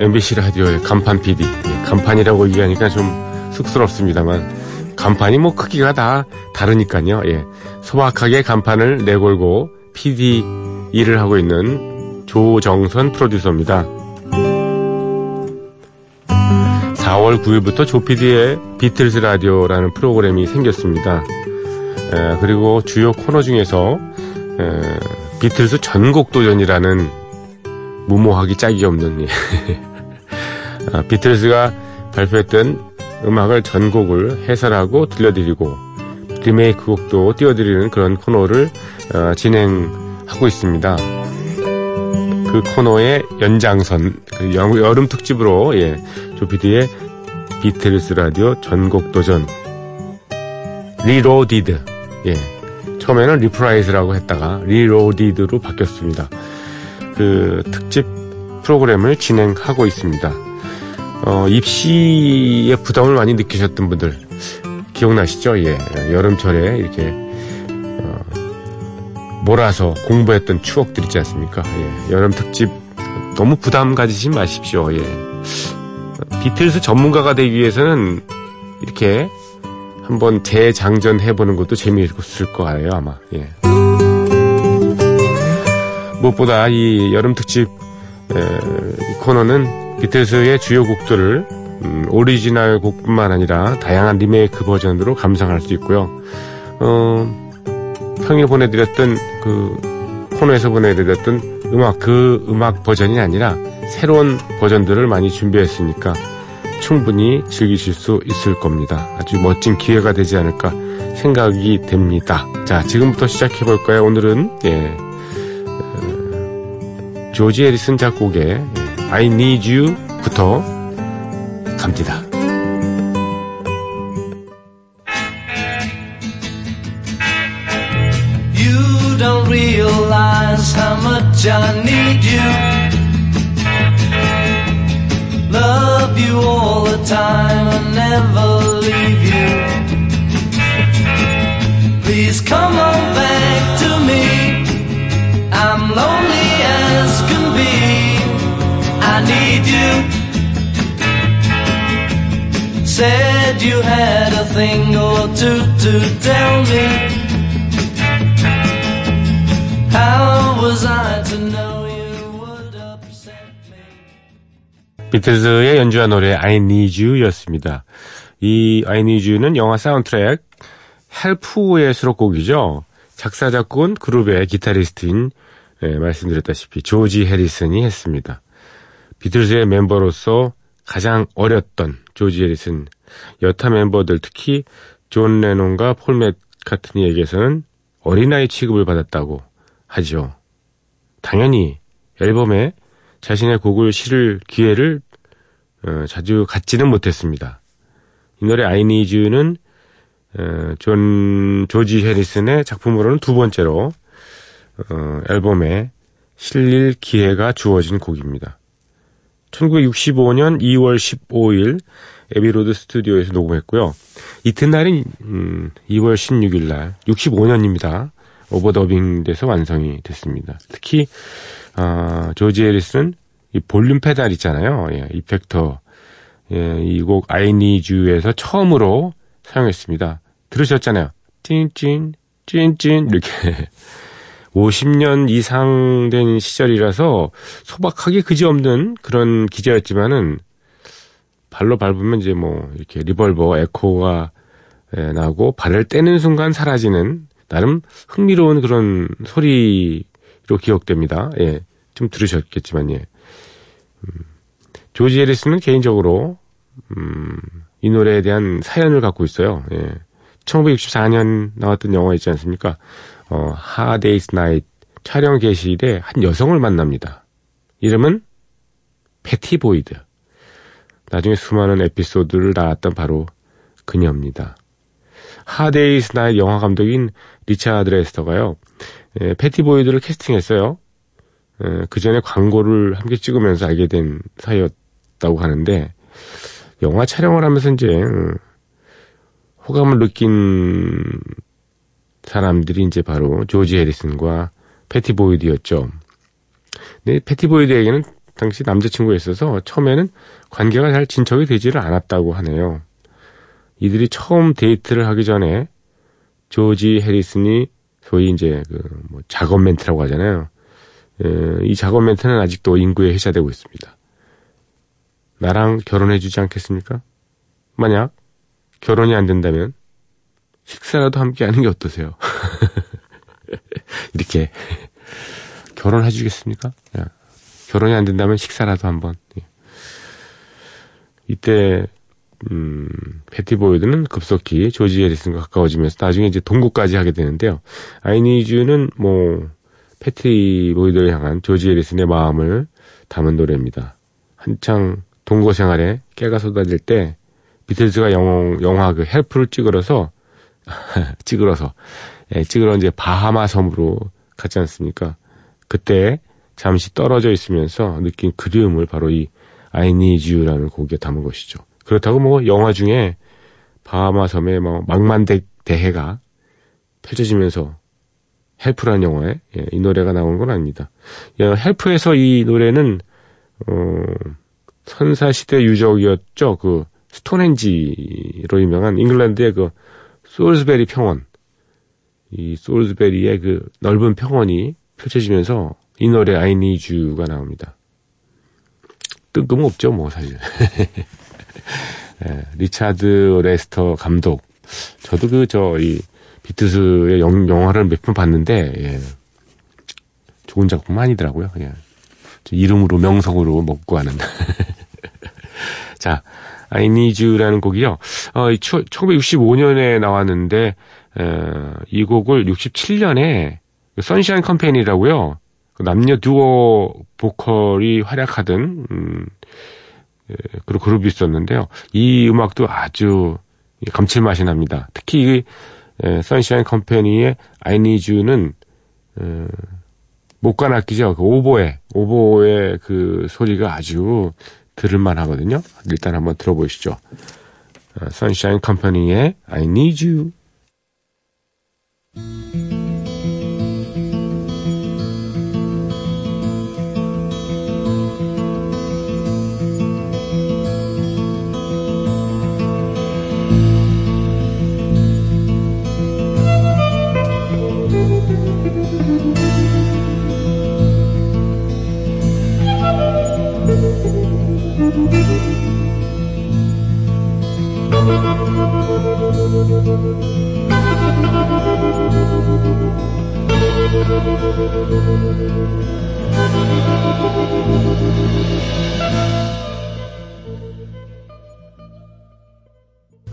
MBC 라디오의 간판 PD 예, 간판이라고 얘기하니까 좀 쑥스럽습니다만 간판이 뭐 크기가 다 다르니까요 예. 소박하게 간판을 내걸고 PD 일을 하고 있는 조정선 프로듀서입니다 4월 9일부터 조피디의 비틀스 라디오라는 프로그램이 생겼습니다 에, 그리고 주요 코너 중에서 에, 비틀스 전곡 도전이라는 무모하기 짝이 없는 예. 아, 비틀스가 발표했던 음악을 전곡을 해설하고 들려드리고 리메이크 곡도 띄워드리는 그런 코너를 어, 진행하고 있습니다. 그 코너의 연장선 그 여름 특집으로 예, 조피디의 비틀스 라디오 전곡 도전 Reloaded 예. 처음에는 Reprise라고 했다가 Reloaded로 바뀌었습니다. 그 특집 프로그램을 진행하고 있습니다. 어, 입시에 부담을 많이 느끼셨던 분들 기억나시죠? 예. 여름철에 이렇게 어, 몰아서 공부했던 추억들 있지 않습니까? 예. 여름 특집 너무 부담 가지지 마십시오. 예. 비틀스 전문가가 되기 위해서는 이렇게 한번 재장전 해보는 것도 재미있을 거예요, 아마. 예. 무엇보다 이 여름 특집 에, 코너는 비틀스의 주요 곡들을 음, 오리지널 곡뿐만 아니라 다양한 리메이크 버전으로 감상할 수 있고요. 어, 평일 보내드렸던 그 코너에서 보내드렸던 음악 그 음악 버전이 아니라 새로운 버전들을 많이 준비했으니까 충분히 즐기실 수 있을 겁니다. 아주 멋진 기회가 되지 않을까 생각이 됩니다. 자, 지금부터 시작해 볼까요? 오늘은 예, 어, 조지 에리슨 작곡의 예, I Need You부터 갑니다. You don't realize how much I need you. Love you all the time and never you. Said you had a thing or two to tell me. How was I to know? 비틀즈의 연주한 노래 I Need You였습니다. 이 I Need You는 영화 사운드트랙 헬프의 수록곡이죠. 작사 작곡은 그룹의 기타리스트인 예, 말씀드렸다시피 조지 해리슨이 했습니다. 비틀즈의 멤버로서 가장 어렸던 조지 해리슨 여타 멤버들 특히 존 레논과 폴 맥카트니에게서는 어린아이 취급을 받았다고 하죠. 당연히 앨범에 자신의 곡을 실을 기회를 어, 자주 갖지는 못했습니다. 이 노래 I Need You는 어, 존 조지 해리슨의 작품으로는 두 번째로 어, 앨범에 실릴 기회가 주어진 곡입니다. 1965년 2월 15일 애비로드 스튜디오에서 녹음했고요. 이튿날인 음, 2월 16일 날 65년입니다. overdubbing돼서 완성이 됐습니다. 특히 어, 조지 해리슨은 이 볼륨 페달 있잖아요. 예, effector 예, 이곡 I Need You에서 처음으로 사용했습니다. 들으셨잖아요. 찐찐 찐찐 이렇게 50년 이상 된 시절이라서 소박하게 그지없는 그런 기자였지만은 발로 밟으면 이제 뭐 이렇게 리벌버 에코가 예, 나고 발을 떼는 순간 사라지는 나름 흥미로운 그런 소리로 기억됩니다. 예. 좀 들으셨겠지만, 예. 음, 조지 해리스는 개인적으로, 음, 이 노래에 대한 사연을 갖고 있어요. 예. 1964년 나왔던 영화 있지 않습니까? 어, Day's Night 촬영 개시일에 한 여성을 만납니다. 이름은 패티 보이드. 나중에 수많은 에피소드를 낳았던 바로 그녀입니다. Hard Day's Night 영화 감독인 리차드 레스터가요, 에, 패티 보이드를 캐스팅했어요. 그 전에 광고를 함께 찍으면서 알게 된 사이였다고 하는데, 영화 촬영을 하면서 이제, 음, 호감을 느낀 사람들이 이제 바로 조지 해리슨과 패티 보이드였죠. 근데 패티 보이드에게는 당시 남자친구가 있어서 처음에는 관계가 잘 진척이 되지를 않았다고 하네요. 이들이 처음 데이트를 하기 전에 조지 해리슨이 소위 이제 그 뭐 작업 멘트라고 하잖아요. 에, 이 작업 멘트는 아직도 인구에 회자되고 있습니다. 나랑 결혼해주지 않겠습니까? 만약 결혼이 안 된다면 식사라도 함께 하는 게 어떠세요? 이렇게 결혼해 주겠습니까? 야, 결혼이 안 된다면 식사라도 한번. 예. 이때 음, 패티 보이드는 급속히 조지 해리슨과 가까워지면서 나중에 이제 동거까지 하게 되는데요. I Need You는 뭐 패티 보이드를 향한 조지 해리슨의 마음을 담은 노래입니다. 한창 동거 생활에 깨가 쏟아질 때 비틀즈가 영화, 영화 그 헬프를 찌그러서 찌그러서 예, 찌그러 이제 바하마 섬으로 갔지 않습니까? 그때 잠시 떨어져 있으면서 느낀 그리움을 바로 이 I Need You라는 곡에 담은 것이죠. 그렇다고 뭐 영화 중에 바하마 섬의 뭐 망만 대 대해가 펼쳐지면서 Help라는 영화에 예, 이 노래가 나온 건 아닙니다. 예, Help에서 이 노래는 어, 선사 시대 유적이었죠. 그 스톤헨지로 유명한 잉글랜드의 그 솔스베리 평원. 이 솔스베리의 그 넓은 평원이 펼쳐지면서 이 노래 I Need You가 나옵니다. 뜬금없죠, 뭐 사실. 예, 리차드 레스터 감독. 저도 그 저 이 비트스의 영, 영화를 몇 편 봤는데 예. 좋은 작품 아니더라고요. 그냥 이름으로 명성으로 먹고 하는. 자, I Need You라는 곡이요. 어, 1965년에 나왔는데 어, 이 곡을 67년에 선샤인 컴퍼니라고요. 그 남녀 듀오 보컬이 활약하던 음, 예, 그런 그룹이 있었는데요. 이 음악도 아주 감칠맛이 납니다. 특히 이 예, 선샤인 컴퍼니의 I Need You는 어, 목관 악기죠. 그 오보에 오보의 그 소리가 아주 들을만 하거든요. 일단 한번 들어보시죠. 선샤인 컴퍼니의 I Need You.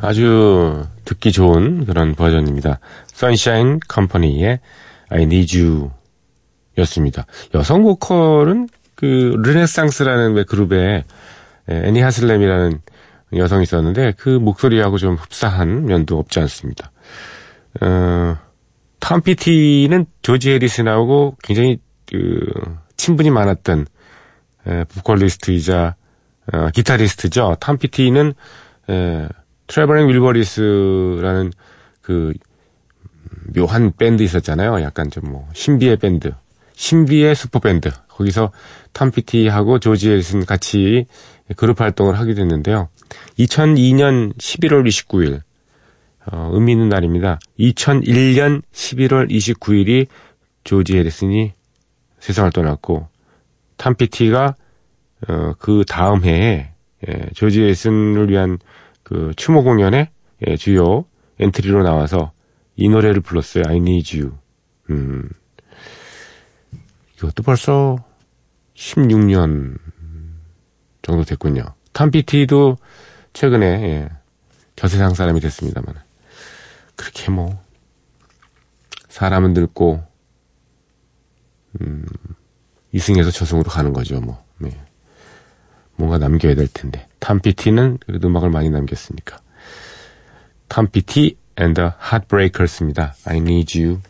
아주 듣기 좋은 그런 버전입니다. 선샤인 컴퍼니의 I Need You 였습니다. 여성 보컬은 그 르네상스라는 그룹에 애니 하슬렘이라는 여성이 있었는데 그 목소리하고 좀 흡사한 면도 없지 않습니다. 어, 톰 피티는 조지 해리슨하고 굉장히 그 친분이 많았던 에, 보컬리스트이자 어, 기타리스트죠. 톰 피티는 에, 트래블링 윌버리스라는 그 묘한 밴드 있었잖아요. 약간 좀 뭐 신비의 밴드, 신비의 슈퍼 밴드. 거기서 톰 피티하고 조지 해리슨 같이 그룹 활동을 하게 됐는데요. 2002년 11월 29일 어, 의미 있는 날입니다. 2001년 11월 29일이 조지 해리슨이 세상을 떠났고 탐 피티가 어, 그 다음 해에 예, 조지 해리슨을 위한 그 추모 공연에 예, 주요 엔트리로 나와서 이 노래를 불렀어요. I Need You. 음, 이것도 벌써 16년 정도 됐군요. 탐 피티도 최근에 예, 저세상 사람이 됐습니다만 그렇게 뭐 사람은 늙고 음, 이승에서 저승으로 가는 거죠. 뭐 네. 뭔가 남겨야 될 텐데. 탐피티는 그래도 음악을 많이 남겼으니까. 탐피티 and the Heartbreakers입니다. I need you.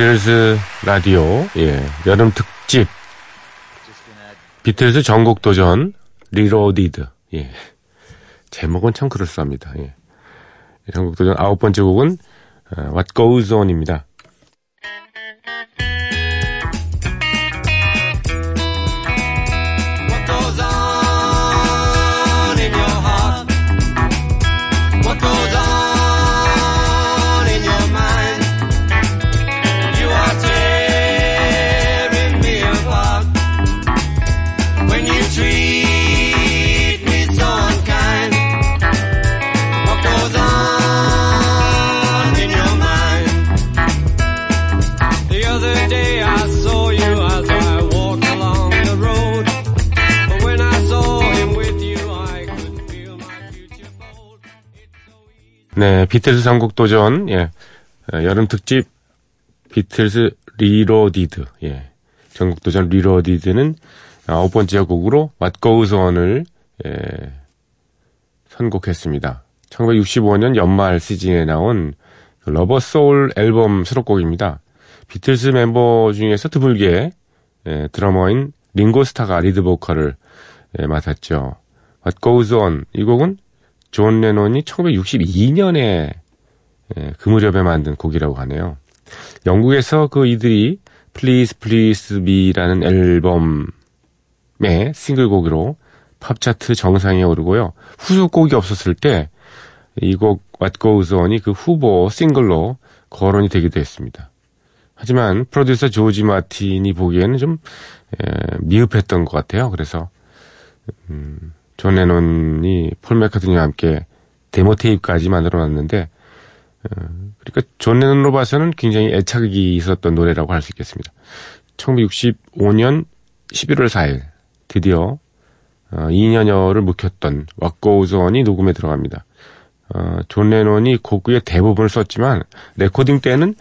비틀즈 라디오, 예, 여름 특집. 비틀즈 전국 도전, Reloaded, 예. 제목은 참 그럴싸합니다, 예. 전국 도전 아홉 번째 곡은, 어, What Goes On입니다. 네, 비틀즈 전국 도전, 예. 어, 여름 특집, 비틀즈 Reloaded, 예. 전국 도전 Reloaded는 아홉 번째 곡으로 Goes On을, 예, 선곡했습니다. 1965년 연말 시즌에 나온 그 Rubber Soul 앨범 수록곡입니다. 비틀즈 멤버 중에서 드물게 예, 드러머인 링고 스타가 리드 보컬을 예, 맡았죠. What Goes On 이 곡은 존 레논이 1962년에 예, 그 무렵에 만든 곡이라고 하네요. 영국에서 그 이들이 Please Please Me라는 앨범의 싱글곡으로 팝 차트 정상에 오르고요. 후속곡이 없었을 때 이 곡 What Goes On이 그 후보 싱글로 거론이 되기도 했습니다. 하지만 프로듀서 조지 마틴이 보기에는 좀 에, 미흡했던 것 같아요. 그래서 음, 존 레논이 폴 맥카트니와 함께 데모 테이프까지 만들어놨는데 어, 그러니까 존 레논으로 봐서는 굉장히 애착이 있었던 노래라고 할 수 있겠습니다. 1965년 11월 4일 드디어 어, 2년여를 묵혔던 What Goes On이 녹음에 들어갑니다. 어, 존 레논이 곡의 대부분을 썼지만 레코딩 때는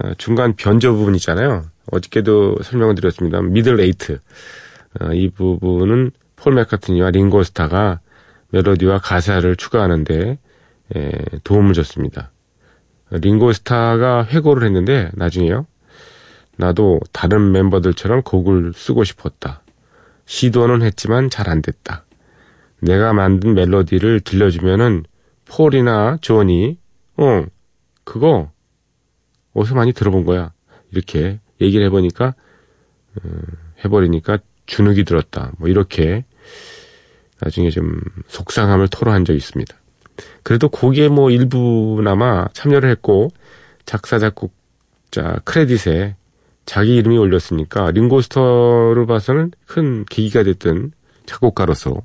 어, 중간 변조 부분 있잖아요. 어저께도 설명을 드렸습니다. middle eight 어, 이 부분은 폴 맥카트니와 링고스타가 멜로디와 가사를 추가하는데 에, 도움을 줬습니다. 링고스타가 회고를 했는데 나중에요. 나도 다른 멤버들처럼 곡을 쓰고 싶었다. 시도는 했지만 잘 안 됐다. 내가 만든 멜로디를 들려주면은 폴이나 존이 어 그거 어디서 많이 들어본 거야. 이렇게 얘기를 해보니까 음, 해버리니까 주눅이 들었다. 뭐 이렇게 나중에 좀 속상함을 토로한 적이 있습니다. 그래도 곡에 뭐 일부나마 참여를 했고 작사 작곡자 credit에 자기 이름이 올렸으니까 링고스타로 봐서는 큰 계기가 됐던 작곡가로서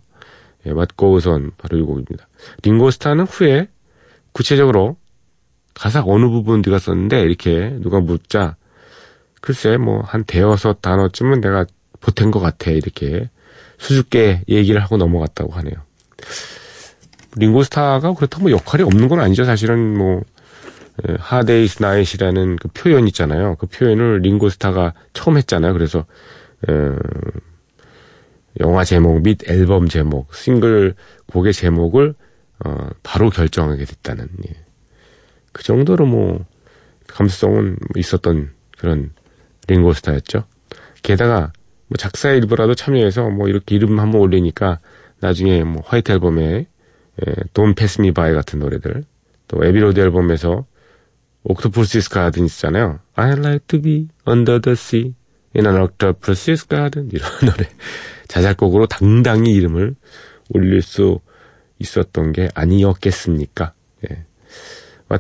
예, What Goes On 바로 이 곡입니다. 링고스타는 후에 구체적으로 가사 어느 부분 네가 썼는데 이렇게 누가 묻자 글쎄 뭐 한 대여섯 단어쯤은 내가 보탠 것 같아 이렇게 수줍게 얘기를 하고 넘어갔다고 하네요. 링고스타가 그렇다고 뭐 역할이 없는 건 아니죠. 사실은 뭐 Hard Day's Night이라는 그 표현 있잖아요. 그 표현을 링고스타가 처음 했잖아요. 그래서 어, 영화 제목 및 앨범 제목, 싱글 곡의 제목을 어, 바로 결정하게 됐다는 예. 그 정도로 뭐 감수성은 있었던 그런 링고스타였죠. 게다가 뭐 작사의 일부라도 참여해서 뭐 이렇게 이름 한번 올리니까 나중에 뭐 White 앨범에 Pass Me By 같은 노래들 또 Abbey Road 앨범에서 Octopus's Garden 있잖아요. I'd like to be under the sea in an octopus garden 이런 노래 자작곡으로 당당히 이름을 올릴 수 있었던 게 아니었겠습니까? 예.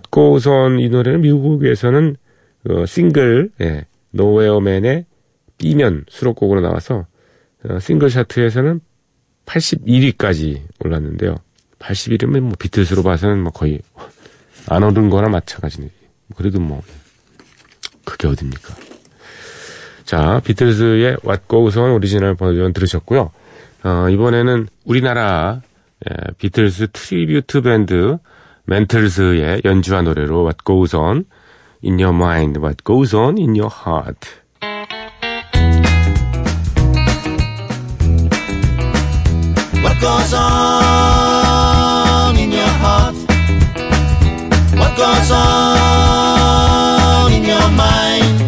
Goes On 이 노래는 미국에서는 어, 싱글 예, 노웨어맨의 B면 수록곡으로 나와서 어, 싱글 차트에서는 81위까지 올랐는데요. 81위면 뭐 비틀스로 봐서는 뭐 거의 안 오른 거나 마찬가지네. 그래도 뭐 그게 어딥니까? 자, 비틀스의 What Goes On 오리지널 버전 들으셨고요. 어, 이번에는 우리나라 예, 비틀스 tribute 밴드 멘틀스의 연주한 노래로 What Goes On in Your Mind, What Goes On in Your Heart. Goes on in your heart? What goes on in your mind?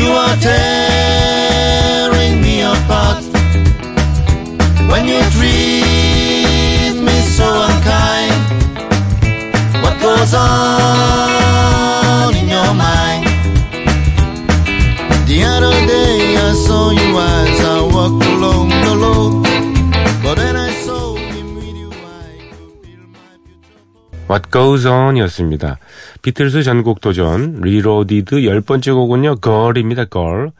You are tearing me apart. When you treat me so unkind, what goes on in your mind? The other day I saw you What Goes On 이었습니다. 비틀스 전곡 도전, Reloaded 열 번째 곡은요, Girl입니다, Girl.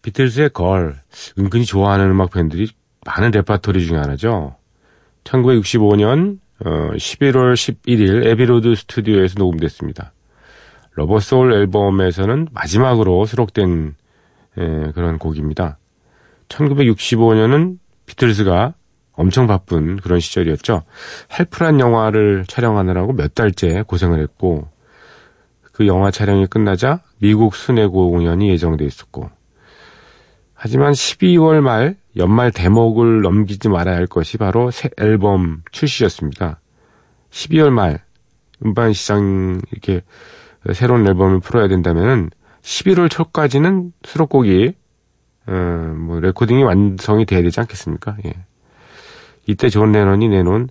비틀스의 Girl. 은근히 좋아하는 음악 팬들이 많은 레파토리 중에 하나죠. 1965년, 어, 11월 11일 Abbey Road 스튜디오에서 녹음됐습니다. Rubber Soul 앨범에서는 마지막으로 수록된 에, 그런 곡입니다. 1965년은 비틀스가 엄청 바쁜 그런 시절이었죠. 헬프란 영화를 촬영하느라고 몇 달째 고생을 했고, 그 영화 촬영이 끝나자 미국 순회 공연이 예정돼 있었고, 하지만 12월 말 연말 대목을 넘기지 말아야 할 것이 바로 새 앨범 출시였습니다. 12월 말 음반 시장 이렇게 새로운 앨범을 풀어야 된다면은 11월 초까지는 수록곡이 어, 뭐 레코딩이 완성이 돼야 되지 않겠습니까? 예. 이때 존 레논이 내놓은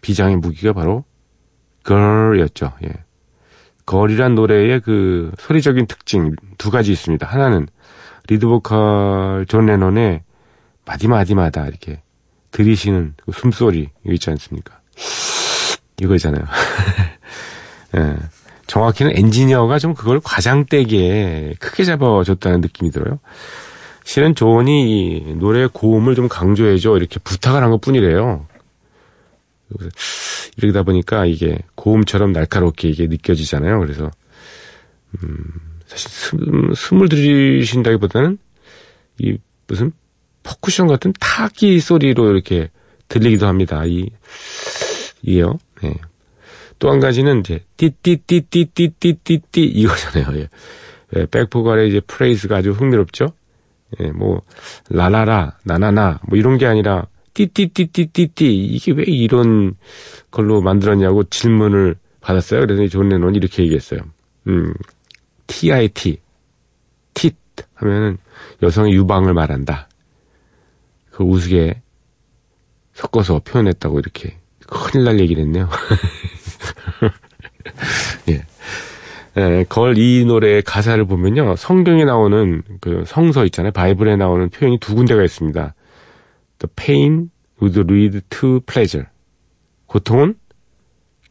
비장의 무기가 바로 Girl이었죠. 예. Girl이란 노래의 그 소리적인 특징 두 가지 있습니다. 하나는 리드 보컬 존 레논의 마디마디마다 이렇게 들이쉬는 그 숨소리 이거 있지 않습니까? 이거잖아요. 예. 정확히는 엔지니어가 좀 그걸 과장되게 크게 잡아줬다는 느낌이 들어요. 실은 존이 이 노래의 고음을 좀 강조해줘 이렇게 부탁을 한 것 뿐이래요. 이러다 보니까 이게 고음처럼 날카롭게 이게 느껴지잖아요. 그래서 음, 사실 숨, 숨을 들이신다기보다는 이 무슨 퍼커션 같은 타악기 소리로 이렇게 들리기도 합니다. 이 이요. 네. 또 한 가지는 이제 띠띠띠띠띠띠띠띠 이거잖아요. 예. 예, 백보컬의 이제 프레이즈가 아주 흥미롭죠. 예, 뭐 라라라 나나나 뭐 이런 게 아니라 띠띠띠띠띠띠 이게 왜 이런 걸로 만들었냐고 질문을 받았어요. 그래서 존 레논이 이렇게 얘기했어요. 음, TIT tit 하면은 여성의 유방을 말한다. 그 우스개 섞어서 표현했다고 이렇게 큰일 날 얘기를 했네요. 예. 예, 걸 이 노래의 가사를 보면요. 성경에 나오는 그 성서 있잖아요. 바이블에 나오는 표현이 두 군데가 있습니다. The pain would lead to pleasure. 고통은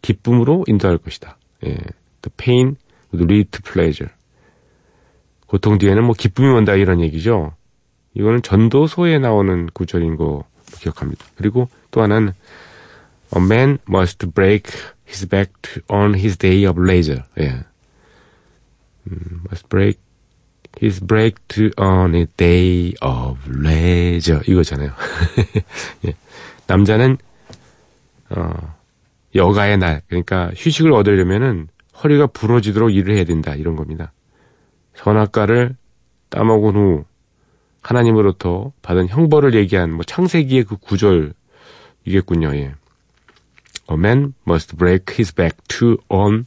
기쁨으로 인도할 것이다. 예. The pain would lead to pleasure. 고통 뒤에는 뭐 기쁨이 온다 이런 얘기죠. 이거는 전도서에 나오는 구절인 거 기억합니다. 그리고 또 하나는 A man must break his back on his day of leisure. 예. 음, must break his break to on a day of leisure. 이거잖아요. 예. 남자는 어, 여가의 날, 그러니까 휴식을 얻으려면은 허리가 부러지도록 일을 해야 된다. 이런 겁니다. 선악과를 따먹은 후 하나님으로부터 받은 형벌을 얘기한 뭐 창세기의 그 구절이겠군요. 예. A man must break his back to earn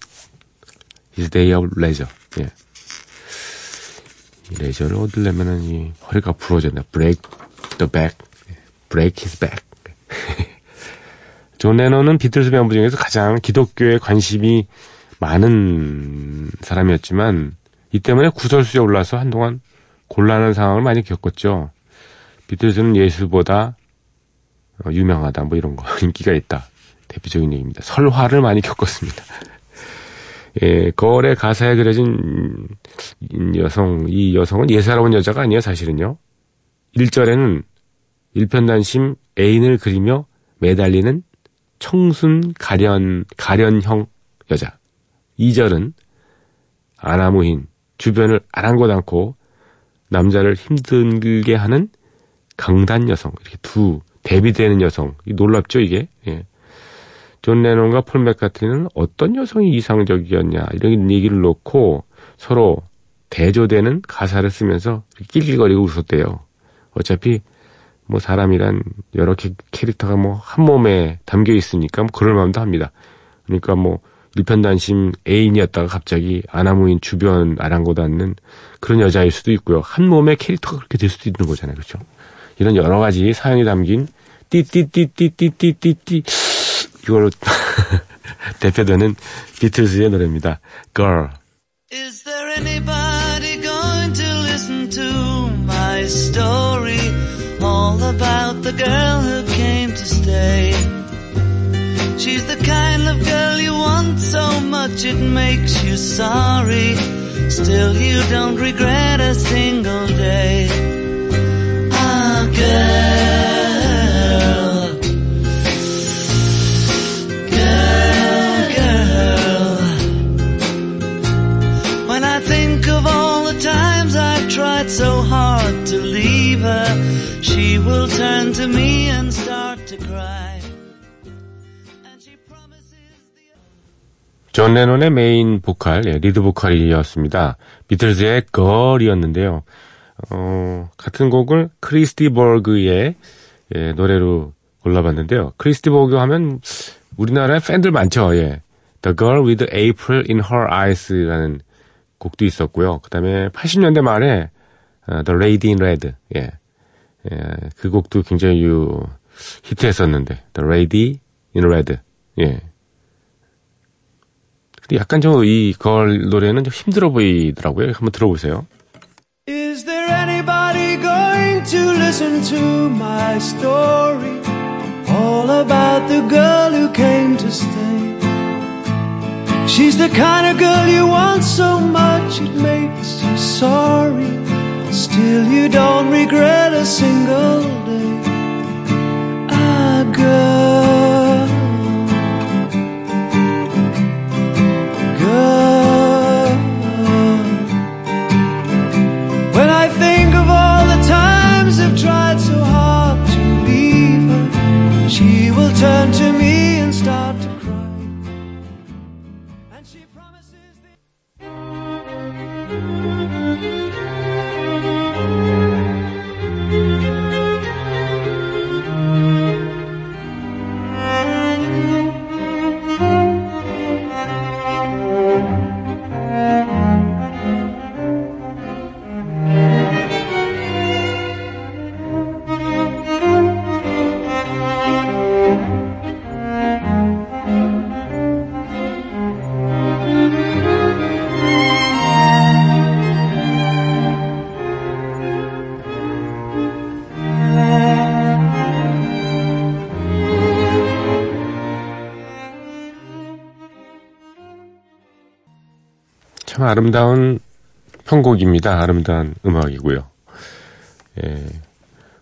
his day of leisure. 예. 이 레저를 얻으려면은 이 허리가 부러졌나. break the back. 예. break his back. 존 레논은 비틀스 멤버 중에서 가장 기독교에 관심이 많은 사람이었지만 이 때문에 구설수에 올라서 한동안 곤란한 상황을 많이 겪었죠. 비틀스는 예수보다 어, 유명하다 뭐 이런 거 인기가 있다 대표적인 얘기입니다. 설화를 많이 겪었습니다. 예, 거울의 가사에 그려진 이 여성, 이 여성은 예사로운 여자가 아니에요, 사실은요. 1절에는 일편단심 애인을 그리며 매달리는 청순 가련, 가련형 여자. 2절은 아나무인, 주변을 아랑곳 않고 남자를 힘들게 하는 강단 여성. 이렇게 두 대비되는 여성. 이 놀랍죠, 이게? 예. 존 레논과 폴 맥카트니는 어떤 여성이 이상적이었냐 이런 얘기를 놓고 서로 대조되는 가사를 쓰면서 낄낄거리고 웃었대요. 어차피 뭐 사람이란 여러 캐- 캐릭터가 뭐 한 몸에 담겨 있으니까 뭐 그럴 만도 합니다. 그러니까 뭐 일편단심 애인이었다가 갑자기 아나무인 주변 아랑곳 않는 그런 여자일 수도 있고요. 한 몸의 캐릭터가 그렇게 될 수도 있는 거잖아요. 그렇죠? 이런 여러 가지 사연이 담긴 띠띠띠띠띠띠띠띠 이걸로 대표되는 비틀즈의 노래입니다. Girl. Is there anybody going to listen to my story? All about the girl who came to stay. She's the kind of girl you want so much it makes you sorry. Still you don't regret a single day. Ah, girl. Girl, 존 레논의 메인 보컬, 예, 리드 보컬이었습니다. 비틀즈의 Girl이었는데요. 어, 같은 곡을 크리스티 버그의 예, 노래로 골라봤는데요. 크리스티 버그 하면 우리나라에 팬들 많죠. 예. The Girl with April in Her Eyes라는 곡도 있었고요. 그 다음에 80년대 말에 어, The Lady in Red, 예. 예, 그 곡도 굉장히 유, 히트했었는데 The Lady in Red, 예. 근데 약간 좀 이 걸 노래는 좀 힘들어 보이더라고요. 한번 들어보세요. Is there anybody going to listen to my story? All about the girl who came to stay. She's the kind of girl you want so much it makes you sorry. Still you don't regret a single day. Ah, girl. Turn to me. 아름다운 편곡입니다. 아름다운 음악이고요. 예,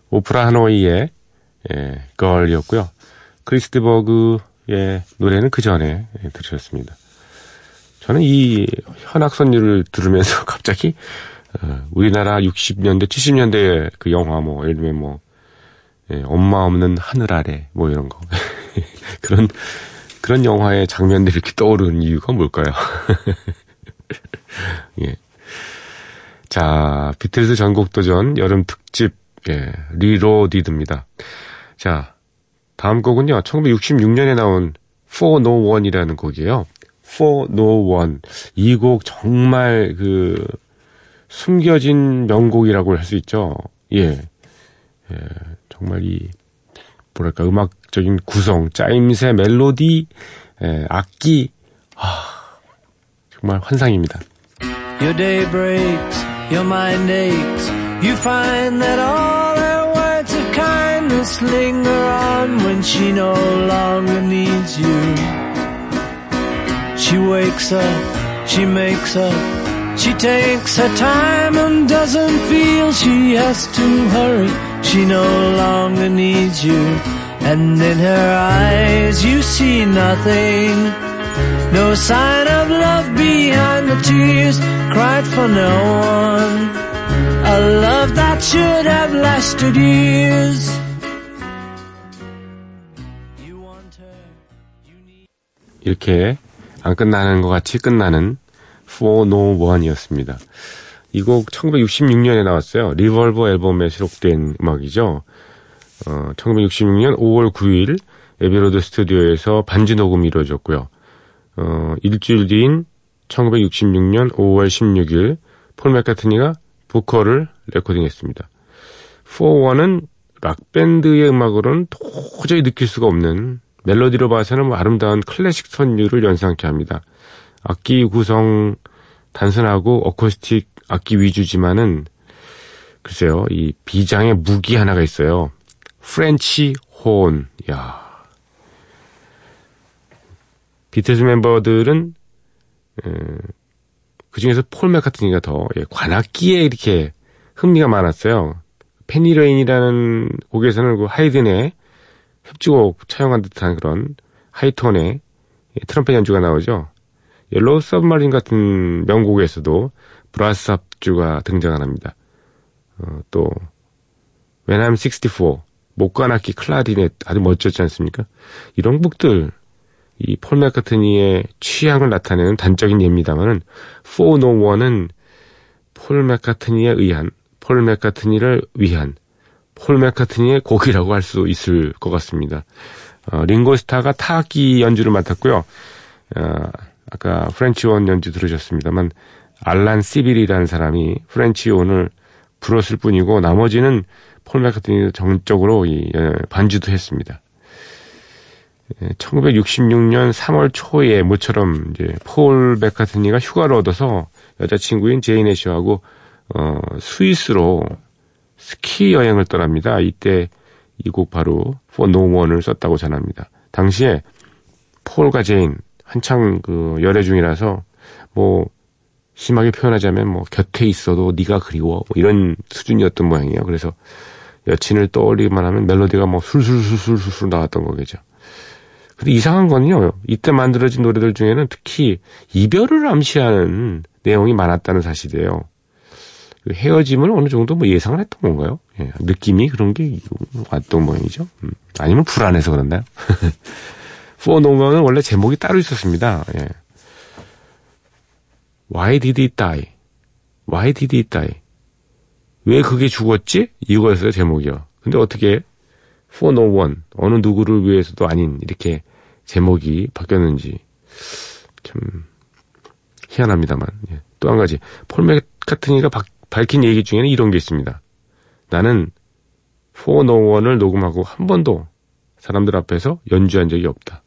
오프라 하노이의 예, 걸이었고요. 크리스티 버그의 노래는 그 전에 예, 들으셨습니다. 저는 이 현악선율을 들으면서 갑자기 어, 우리나라 60년대, 70년대 그 영화 뭐 예를 들면 뭐 예, 엄마 없는 하늘 아래 뭐 이런 거 그런 그런 영화의 장면들이 이렇게 떠오르는 이유가 뭘까요? 예. 자, 비틀즈 전국 도전 여름 특집 예, 리로디드입니다. 자, 다음 곡은요. 1966년에 나온 For No One이라는 곡이에요. For No One. 이 곡 정말 그 숨겨진 명곡이라고 할 수 있죠. 예. 예, 정말 이 뭐랄까 음악적인 구성, 짜임새, 멜로디, 예, 악기 아, 정말 환상입니다. Your day breaks, your mind aches. You find that all their words of kindness kindness linger on when she no longer needs you. She wakes up, she makes up, she takes her time and doesn't feel she has to hurry. She no longer needs you. And in her eyes you see nothing. No sign of love behind the tears cried for no one. A love that should have lasted years. 이렇게 안 끝나는 것 같이 끝나는 For No One이었습니다. 이 곡 1966년에 나왔어요. Revolver 앨범에 수록된 음악이죠. 어, 1966년 5월 9일 Abbey Road 스튜디오에서 반주 녹음이 이루어졌고요. 어, 일주일 뒤인 1966년 5월 16일 폴 맥카트니가 보컬을 레코딩했습니다. 4-1은 락밴드의 음악으로는 도저히 느낄 수가 없는 멜로디로 봐서는 뭐 아름다운 클래식 선율을 연상케 합니다. 악기 구성 단순하고 어쿠스틱 악기 위주지만은 글쎄요, 이 비장의 무기 하나가 있어요. French horn. 야. 비틀즈 멤버들은 그 중에서 폴 맥카트니가 더 예, 관악기에 이렇게 흥미가 많았어요. Penny Lane이라는 곡에서는 그 하이든의 협주곡 차용한 듯한 그런 하이톤의 예, 트럼펫 연주가 나오죠. Yellow Submarine 같은 명곡에서도 브라스 합주가 등장을 합니다. 어, 또 When I'm 64 목관악기 클라리넷 아주 멋졌지 않습니까? 이런 곡들 이 폴 맥카트니의 취향을 나타내는 단적인 예입니다만은 For No One은 폴 맥카트니에 의한 폴 맥카트니를 위한 폴 맥카트니의 곡이라고 할 수 있을 것 같습니다. 어, 링고스타가 타악기 연주를 맡았고요. 어, 아까 French horn 연주 들으셨습니다만 알란 시빌이라는 사람이 French horn을 불었을 뿐이고 나머지는 폴 맥카트니 전적으로 이 예, 반주도 했습니다. 1966년 3월 초에 모처럼 이제 폴 맥카트니가 휴가를 얻어서 여자친구인 제인 애쉬하고 어, 스위스로 스키 여행을 떠납니다. 이때 이 곡 바로 For No One을 썼다고 전합니다. 당시에 폴과 제인 한창 그 열애 중이라서 뭐 심하게 표현하자면 뭐 곁에 있어도 네가 그리워 뭐 이런 수준이었던 모양이에요. 그래서 여친을 떠올리기만 하면 멜로디가 뭐 술술술술술 나왔던 거겠죠. 근데 이상한 건요. 이때 만들어진 노래들 중에는 특히 이별을 암시하는 내용이 많았다는 사실이에요. 그 헤어짐을 어느 정도 뭐 예상을 했던 건가요? 예, 느낌이 그런 게 왔던 모양이죠. 음, 아니면 불안해서 그런가요? 포노건은 원래 제목이 따로 있었습니다. 예. Why did he die? Why did he die? 왜 그게 죽었지? 이거였어요, 제목이요. 근데 어떻게 For no one, 어느 누구를 위해서도 아닌 이렇게 제목이 바뀌었는지 참 희한합니다만. 예. 또한 가지 폴 맥카트니가 밝힌 얘기 중에는 이런 게 있습니다. 나는 For no one을 녹음하고 한 번도 사람들 앞에서 연주한 적이 없다.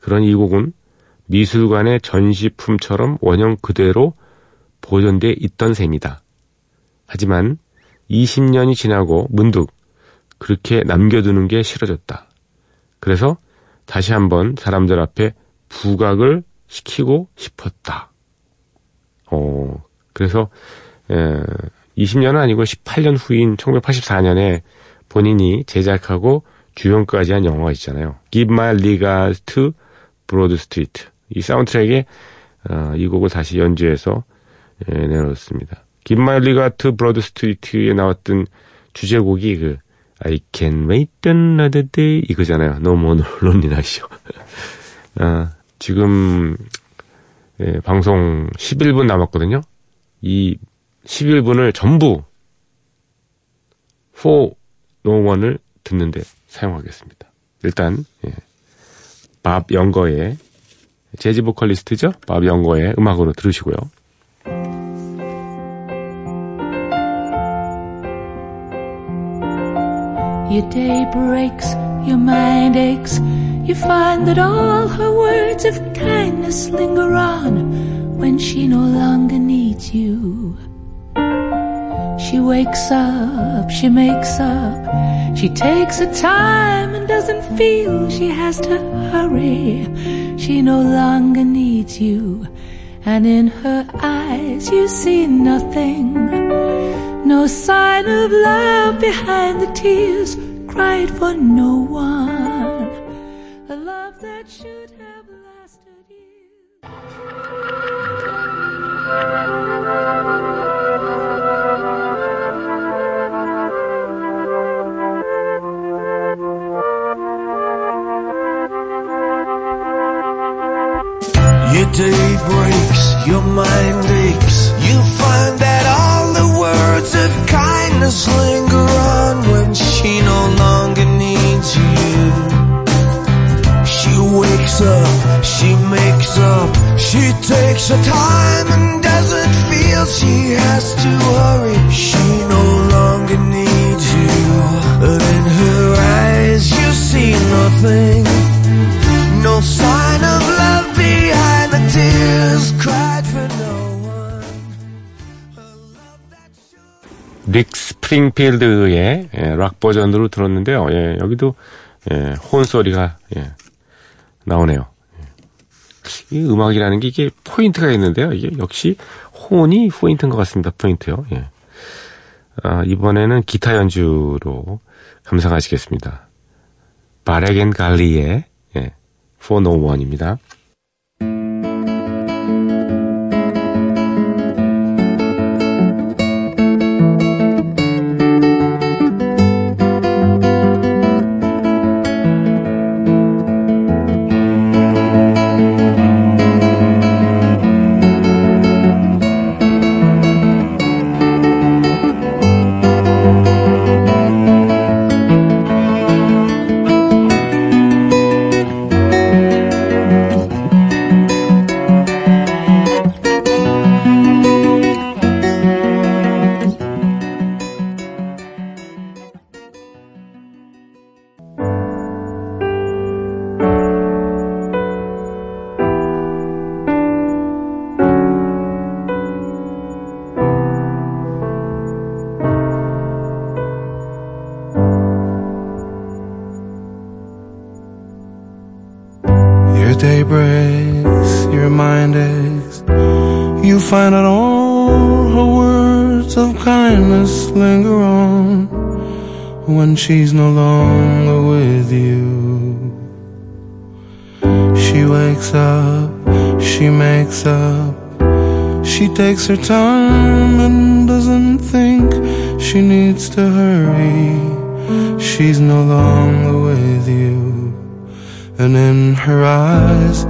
그런 이 곡은 미술관의 전시품처럼 원형 그대로 보존돼 있던 셈이다. 하지만 20년이 지나고 문득 그렇게 남겨두는 게 싫어졌다. 그래서 다시 한번 사람들 앞에 부각을 시키고 싶었다. 어, 그래서, 에, 20년은 아니고 18년 후인 1984년에 본인이 제작하고 주연까지 한 영화가 있잖아요. Give My Regards to Broad Street. 이 사운드트랙에 어, 이 곡을 다시 연주해서 예, 내놓았습니다. Give My Regards to Broad Street에 나왔던 주제곡이 그 I can wait another day 이거잖아요. No more lonely night이요. 아, 지금 예, 방송 11분 남았거든요. 이 11분을 전부 4 No one을 듣는데 사용하겠습니다. 일단 예, 밥 영거의 재즈 보컬리스트죠. 밥 영거의 음악으로 들으시고요. Your day breaks, your mind aches. You find that all her words of kindness linger on when she no longer needs you. She wakes up, she makes up, she takes her time and doesn't feel she has to hurry. She no longer needs you, and in her eyes you see nothing. No sign of love behind the tears cried for no one. A love that should have lasted years. Your day breaks, your mind aches. You find of kindness linger on when she no longer needs you. She wakes up, she makes up, she takes her time and doesn't feel she has to hurry. She 스프링필드의 예, 락 버전으로 들었는데요. 예, 여기도 예, horn 소리가 예, 나오네요. 예. 이 음악이라는 게 이게 포인트가 있는데요. 이게 역시 horn이 포인트인 것 같습니다. 포인트요. 예. 아, 이번에는 기타 연주로 감상하시겠습니다. 바레겐 갈리의 예, For No One입니다. She's no longer with you. She wakes up, she makes up, she takes her time and doesn't think she needs to hurry. She's no longer with you. And in her eyes,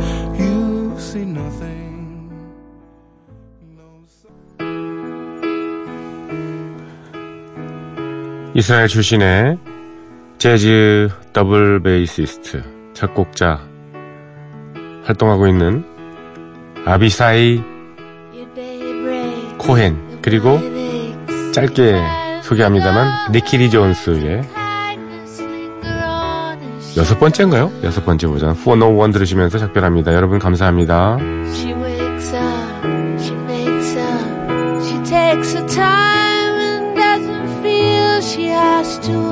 이스라엘 출신의 재즈 더블 베이시스트, 작곡자 활동하고 있는 아비사이 코헨 그리고 짧게 소개합니다만 니키리 존스의 여섯 번째인가요? 여섯 번째 버전 For No One 들으시면서 작별합니다. 여러분 감사합니다. She wakes up, she makes up, she takes her time she has to